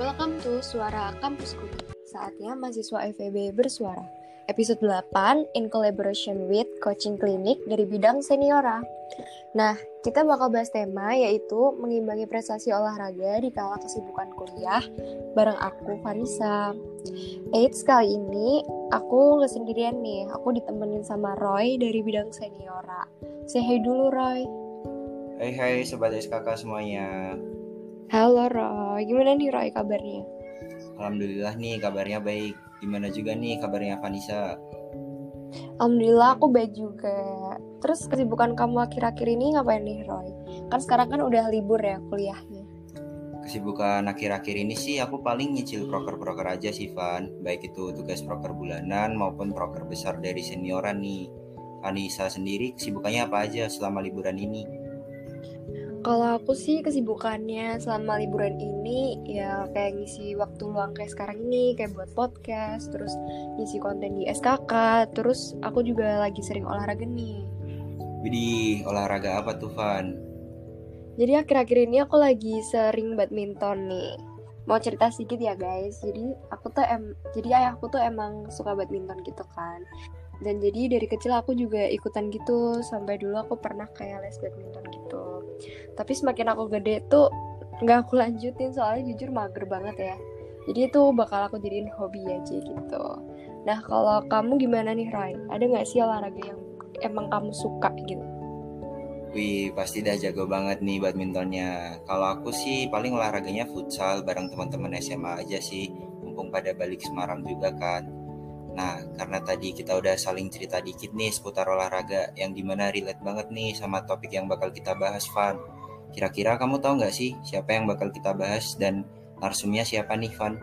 Welcome to Suara Kampusku. Saatnya mahasiswa FEB bersuara. Episode 8 in collaboration with Coaching Clinic dari bidang seniora. Nah, kita bakal bahas tema yaitu mengimbangi prestasi olahraga di kala kesibukan kuliah bareng aku Vanessa. Eits kali ini aku nggak sendirian nih, aku ditemenin sama Roy dari bidang seniora. Say hey dulu Roy. Hai hai sobat SKK semuanya. Halo Roy, gimana nih Roy kabarnya? Alhamdulillah nih kabarnya baik. Gimana juga nih kabarnya Vanessa? Alhamdulillah aku baik juga. Terus kesibukan kamu akhir-akhir ini ngapain nih Roy? Kan sekarang kan udah libur ya kuliahnya. Kesibukan akhir-akhir ini sih aku paling nyicil proker-proker aja sih Van. Baik itu tugas proker bulanan maupun proker besar dari senioran nih. Vanessa sendiri kesibukannya apa aja selama liburan ini? Kalau aku sih kesibukannya selama liburan ini ya kayak ngisi waktu luang kayak sekarang ini kayak buat podcast, terus ngisi konten di SKK, terus aku juga lagi sering olahraga nih. Widih, olahraga apa tuh Van? Jadi akhir-akhir ini aku lagi sering badminton nih. Mau cerita sedikit ya guys. Jadi aku tuh em jadi ayahku tuh emang suka badminton gitu kan. Dan jadi dari kecil aku juga ikutan gitu sampai dulu aku pernah kayak les badminton gitu. Tapi semakin aku gede tuh nggak aku lanjutin soalnya jujur mager banget ya. Jadi itu bakal aku jadiin hobi aja gitu. Nah kalau kamu gimana nih Roy? Ada nggak sih olahraga yang emang kamu suka gitu? Wih, pasti dah jago banget nih badmintonnya. Kalau aku sih paling olahraganya futsal bareng teman-teman SMA aja sih. Mumpung pada balik Semarang juga kan. Nah, karena tadi kita udah saling cerita dikit nih seputar olahraga yang di mana relate banget nih sama topik yang bakal kita bahas, Van. Kira-kira kamu tahu nggak sih siapa yang bakal kita bahas dan narsumnya siapa nih, Van?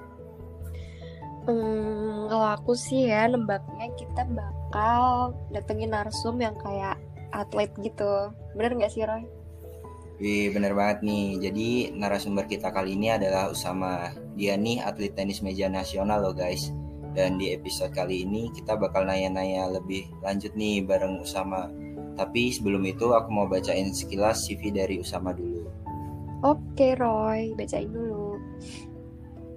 Hmm, kalau aku sih ya nembaknya kita bakal datengin narsum yang kayak atlet gitu. Bener nggak sih Roy? Wih, bener banget nih. Jadi narasumber kita kali ini adalah Usama. Dia nih atlet tenis meja nasional loh guys. Dan di episode kali ini kita bakal nanya-nanya lebih lanjut nih bareng Usama. Tapi sebelum itu aku mau bacain sekilas CV dari Usama dulu. Oke Roy, bacain dulu.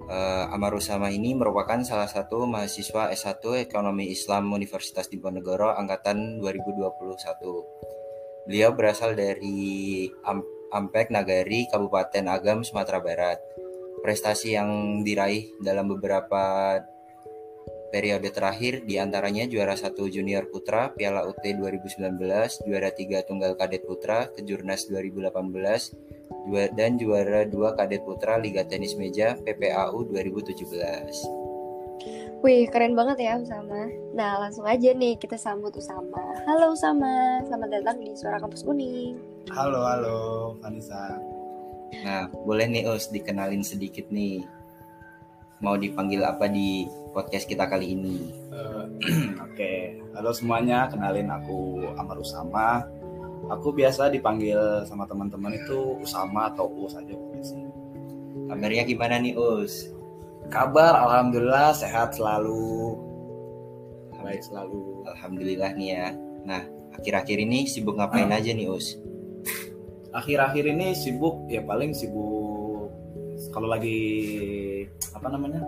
Uh, Amar Usama ini merupakan salah satu mahasiswa S1 Ekonomi Islam Universitas Diponegoro angkatan 2021. Beliau berasal dari Am Ampek Nagari, Kabupaten Agam, Sumatera Barat. Prestasi yang diraih dalam beberapa periode terakhir di antaranya juara satu junior putra Piala UT 2019, juara tiga tunggal kadet putra Kejurnas 2018, dan juara dua kadet putra Liga Tenis Meja PPAU 2017. Wih, keren banget ya Usama. Nah, langsung aja nih kita sambut Usama. Halo Usama, selamat datang di Suara Kampus Kuning. Halo, halo Vanessa. Nah, boleh nih Us dikenalin sedikit nih. Mau dipanggil apa di podcast kita kali ini? Uh, Oke, okay. halo semuanya. Kenalin aku Amar Usama aku biasa dipanggil sama teman-teman itu Usama atau Us aja sih. Kabarnya gimana nih Us? Kabar alhamdulillah sehat selalu. Baik selalu. Alhamdulillah nih ya. Nah, akhir-akhir ini sibuk ngapain hmm. aja nih Us? Akhir-akhir ini sibuk ya paling sibuk kalau lagi apa namanya?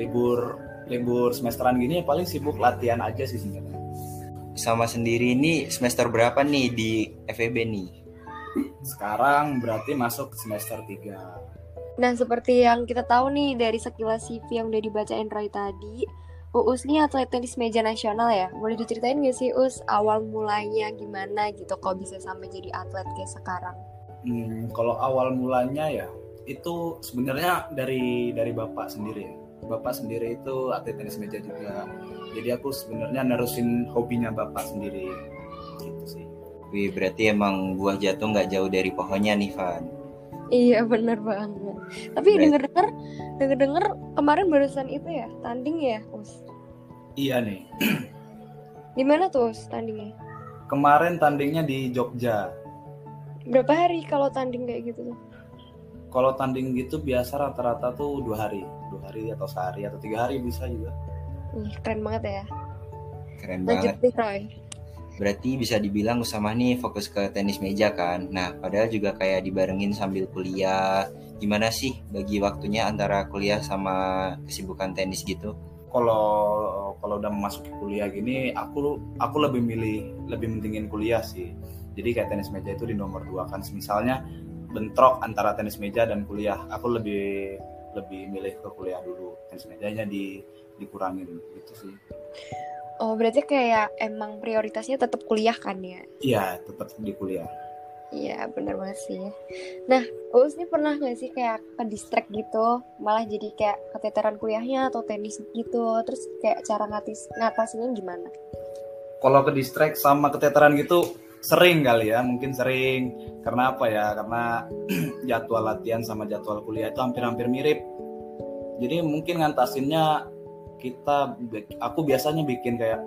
Libur libur semesteran gini ya paling sibuk latihan aja sih sebenarnya sama sendiri ini semester berapa nih di FEB nih? Sekarang berarti masuk semester 3. Nah, seperti yang kita tahu nih dari sekilas CV yang udah dibacain Roy tadi, Uus nih atlet tenis meja nasional ya. Boleh diceritain gak sih Us awal mulanya gimana gitu kok bisa sampai jadi atlet kayak sekarang? Hmm, kalau awal mulanya ya itu sebenarnya dari dari bapak sendiri ya. Bapak sendiri itu atlet tenis meja juga jadi aku sebenarnya nerusin hobinya bapak sendiri gitu sih Wih, berarti emang buah jatuh nggak jauh dari pohonnya nih, Van. Iya, bener banget. Tapi denger-denger, denger-denger kemarin barusan itu ya, tanding ya, Us? Iya nih. Gimana tuh, Us, tandingnya? Kemarin tandingnya di Jogja. Berapa hari kalau tanding kayak gitu tuh? Kalau tanding gitu biasa rata-rata tuh dua hari, dua hari atau sehari atau tiga hari bisa juga. Ih, keren banget ya. Keren Lanjut banget. Nih, Roy. Berarti bisa dibilang Usama nih fokus ke tenis meja kan. Nah, padahal juga kayak dibarengin sambil kuliah, gimana sih bagi waktunya antara kuliah sama kesibukan tenis gitu? Kalau kalau udah memasuki kuliah gini, aku aku lebih milih lebih mentingin kuliah sih. Jadi kayak tenis meja itu di nomor dua kan. Misalnya bentrok antara tenis meja dan kuliah, aku lebih lebih milih ke kuliah dulu. Tenis mejanya di dikurangin gitu sih. Oh, berarti kayak emang prioritasnya tetap kuliah kan ya? Iya, tetap di kuliah. Iya, bener banget sih. Nah, Uus ini pernah gak sih kayak ke distract gitu, malah jadi kayak keteteran kuliahnya atau tenis gitu, terus kayak cara ngatis ngatasinnya gimana? Kalau ke distract sama keteteran gitu, sering kali ya, mungkin sering. Karena apa ya? Karena jadwal latihan sama jadwal kuliah itu hampir-hampir mirip. Jadi mungkin ngantasinnya kita, aku biasanya bikin kayak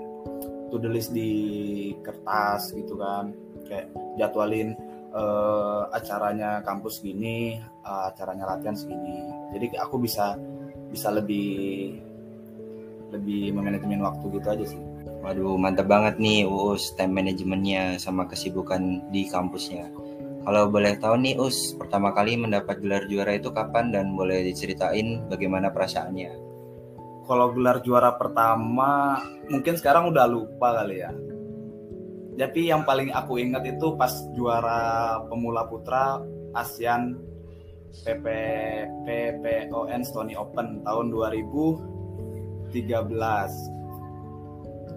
to the list di kertas gitu kan, kayak jadwalin uh, acaranya kampus gini, uh, acaranya latihan segini. Jadi aku bisa bisa lebih lebih memanajemen waktu gitu aja sih. Waduh, mantap banget nih Uus time manajemennya sama kesibukan di kampusnya. Kalau boleh tahu nih Us, pertama kali mendapat gelar juara itu kapan dan boleh diceritain bagaimana perasaannya? Kalau gelar juara pertama, mungkin sekarang udah lupa kali ya tapi yang paling aku ingat itu pas juara pemula putra ASEAN PP PPON Stony Open tahun 2013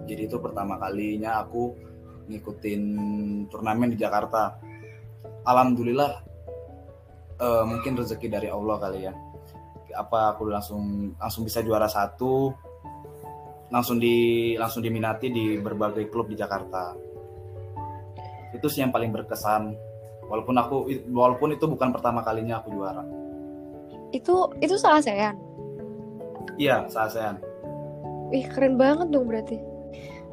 jadi itu pertama kalinya aku ngikutin turnamen di Jakarta. Alhamdulillah uh, mungkin rezeki dari Allah kali ya. Apa aku langsung langsung bisa juara satu langsung di langsung diminati di berbagai klub di Jakarta. Itu sih yang paling berkesan. Walaupun aku walaupun itu bukan pertama kalinya aku juara. Itu itu salah saya iya salah saya ih keren banget dong berarti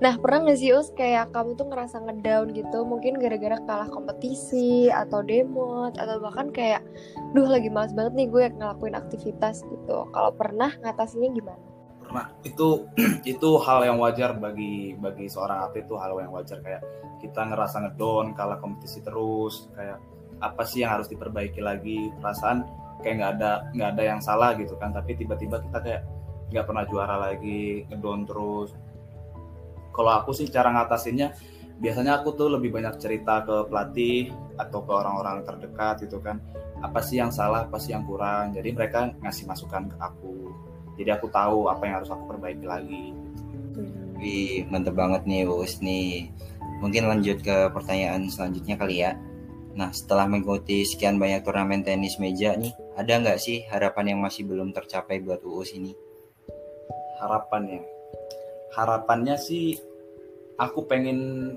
nah pernah nggak sih us kayak kamu tuh ngerasa ngedown gitu? Mungkin gara-gara kalah kompetisi atau demo atau bahkan kayak duh lagi males banget nih gue ngelakuin aktivitas gitu. Kalau pernah ngatasinnya gimana? Pernah. Itu itu hal yang wajar bagi bagi seorang atlet itu hal yang wajar. Kayak kita ngerasa ngedon kalah kompetisi terus kayak apa sih yang harus diperbaiki lagi? Perasaan kayak nggak ada nggak ada yang salah gitu kan. Tapi tiba-tiba kita kayak nggak pernah juara lagi ngedon terus kalau aku sih cara ngatasinnya biasanya aku tuh lebih banyak cerita ke pelatih atau ke orang-orang terdekat gitu kan. Apa sih yang salah apa sih yang kurang? Jadi mereka ngasih masukan ke aku. Jadi aku tahu apa yang harus aku perbaiki lagi. Wih, mantep banget nih Us nih. Mungkin lanjut ke pertanyaan selanjutnya kali ya. Nah, setelah mengikuti sekian banyak turnamen tenis meja nih, ada nggak sih harapan yang masih belum tercapai buat UUS ini? Harapannya, harapannya sih, aku pengen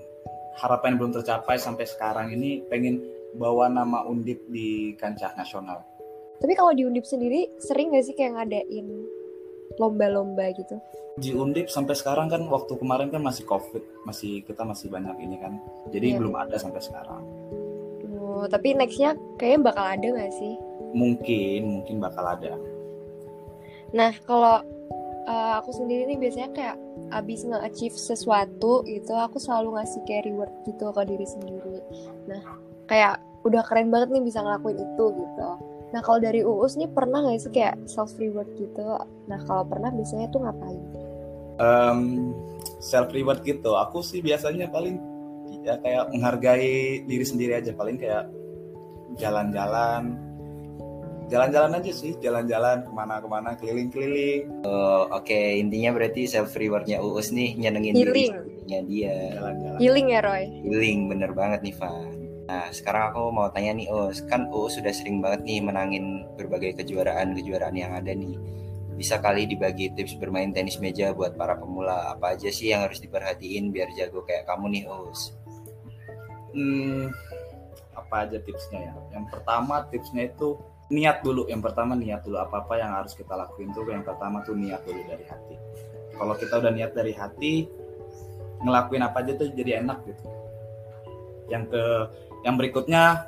harapan yang belum tercapai sampai sekarang ini pengen bawa nama Undip di kancah nasional. Tapi kalau di Undip sendiri sering nggak sih kayak ngadain lomba-lomba gitu? Di Undip sampai sekarang kan waktu kemarin kan masih COVID, masih kita masih banyak ini kan, jadi yeah. belum ada sampai sekarang. Oh, tapi nextnya kayaknya bakal ada nggak sih? Mungkin, mungkin bakal ada. Nah, kalau uh, aku sendiri nih biasanya kayak abis nge-achieve sesuatu gitu, aku selalu ngasih kayak reward gitu ke diri sendiri. Nah, kayak udah keren banget nih bisa ngelakuin itu gitu Nah kalau dari Uus nih pernah nggak sih kayak self reward gitu? Nah kalau pernah biasanya tuh ngapain? Um, self reward gitu, aku sih biasanya paling ya kayak menghargai diri sendiri aja, paling kayak jalan-jalan, jalan-jalan aja sih, jalan-jalan ke mana-kemana, keliling-keliling. Oh, Oke, okay. intinya berarti self rewardnya Uus nih nyenengin Healing. dirinya dia. Jalan-jalan. Healing ya Roy. Healing bener banget nih Van. Nah, sekarang aku mau tanya nih, Us. Kan Us sudah sering banget nih menangin berbagai kejuaraan-kejuaraan yang ada nih. Bisa kali dibagi tips bermain tenis meja buat para pemula. Apa aja sih yang harus diperhatiin biar jago kayak kamu nih, Us? Hmm, apa aja tipsnya ya? Yang pertama tipsnya itu niat dulu. Yang pertama niat dulu. Apa-apa yang harus kita lakuin tuh yang pertama tuh niat dulu dari hati. Kalau kita udah niat dari hati, ngelakuin apa aja tuh jadi enak gitu. Yang ke yang berikutnya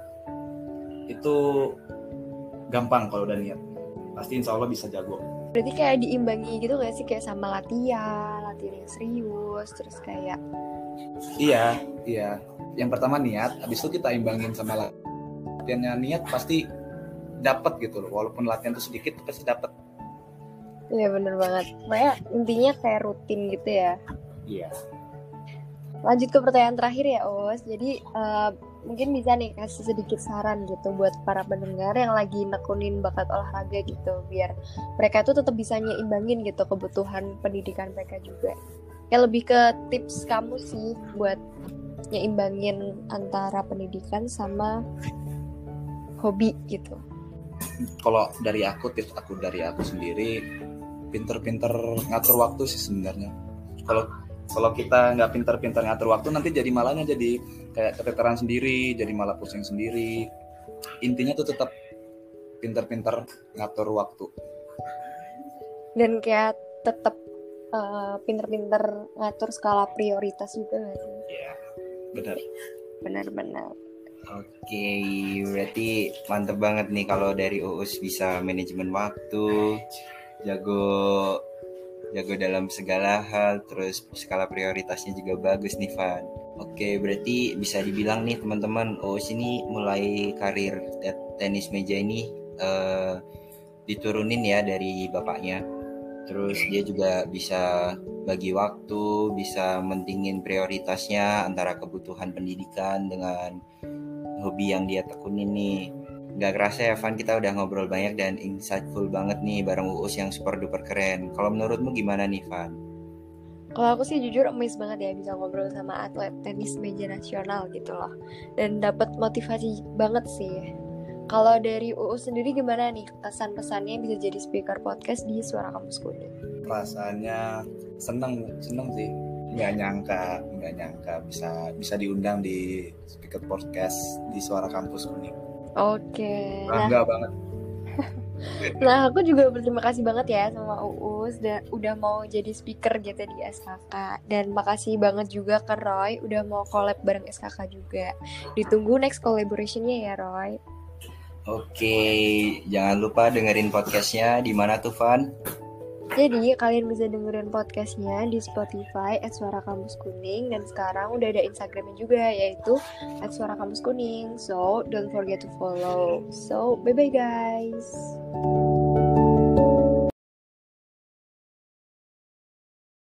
itu gampang kalau udah niat pasti insya Allah bisa jago berarti kayak diimbangi gitu gak sih kayak sama latihan latihan yang serius terus kayak iya iya yang pertama niat habis itu kita imbangin sama latihannya niat pasti dapat gitu loh walaupun latihan tuh sedikit pasti dapat Iya bener banget. Makanya intinya kayak rutin gitu ya. iya Lanjut ke pertanyaan terakhir ya Os. Jadi eh, mungkin bisa nih kasih sedikit saran gitu buat para pendengar yang lagi nekunin bakat olahraga gitu biar mereka tuh tetap bisa nyeimbangin gitu kebutuhan pendidikan mereka juga. Ya lebih ke tips kamu sih buat nyeimbangin antara pendidikan sama hobi gitu. Kalau dari aku tips aku dari aku sendiri pinter-pinter ngatur waktu sih sebenarnya kalau kalau kita nggak pinter-pinter ngatur waktu nanti jadi malahnya jadi kayak keteteran sendiri jadi malah pusing sendiri intinya tuh tetap pinter-pinter ngatur waktu Dan kayak tetap eh, pinter-pinter ngatur skala prioritas juga gak sih? Iya, benar Benar-benar. Oke, berarti mantep banget nih kalau dari Uus bisa manajemen waktu, jago jago dalam segala hal, terus skala prioritasnya juga bagus nih Van. Oke, berarti bisa dibilang nih teman-teman, Uus ini mulai karir te- tenis meja ini eh, diturunin ya dari bapaknya. Terus dia juga bisa bagi waktu, bisa mentingin prioritasnya antara kebutuhan pendidikan dengan hobi yang dia tekunin nih. Gak kerasa ya Van, kita udah ngobrol banyak dan insightful banget nih bareng Uus yang super duper keren. Kalau menurutmu gimana nih Van? Kalau aku sih jujur amazed banget ya bisa ngobrol sama atlet tenis meja nasional gitu loh. Dan dapat motivasi banget sih. Kalau dari UU sendiri gimana nih kesan-pesannya bisa jadi speaker podcast di Suara Kampus Kuning? rasanya seneng seneng sih nggak nyangka nggak nyangka bisa bisa diundang di speaker podcast di suara kampus kuning Oke. Nah, bangga banget nah aku juga berterima kasih banget ya sama Uus dan udah mau jadi speaker gitu di SKK dan makasih banget juga ke Roy udah mau collab bareng SKK juga. Ditunggu next collaborationnya ya Roy. Oke, jangan lupa dengerin podcastnya di mana tuh Van? Jadi kalian bisa dengerin podcastnya di Spotify at Suara Kampus Kuning dan sekarang udah ada Instagramnya juga yaitu at Suara Kampus Kuning. So don't forget to follow. So bye bye guys.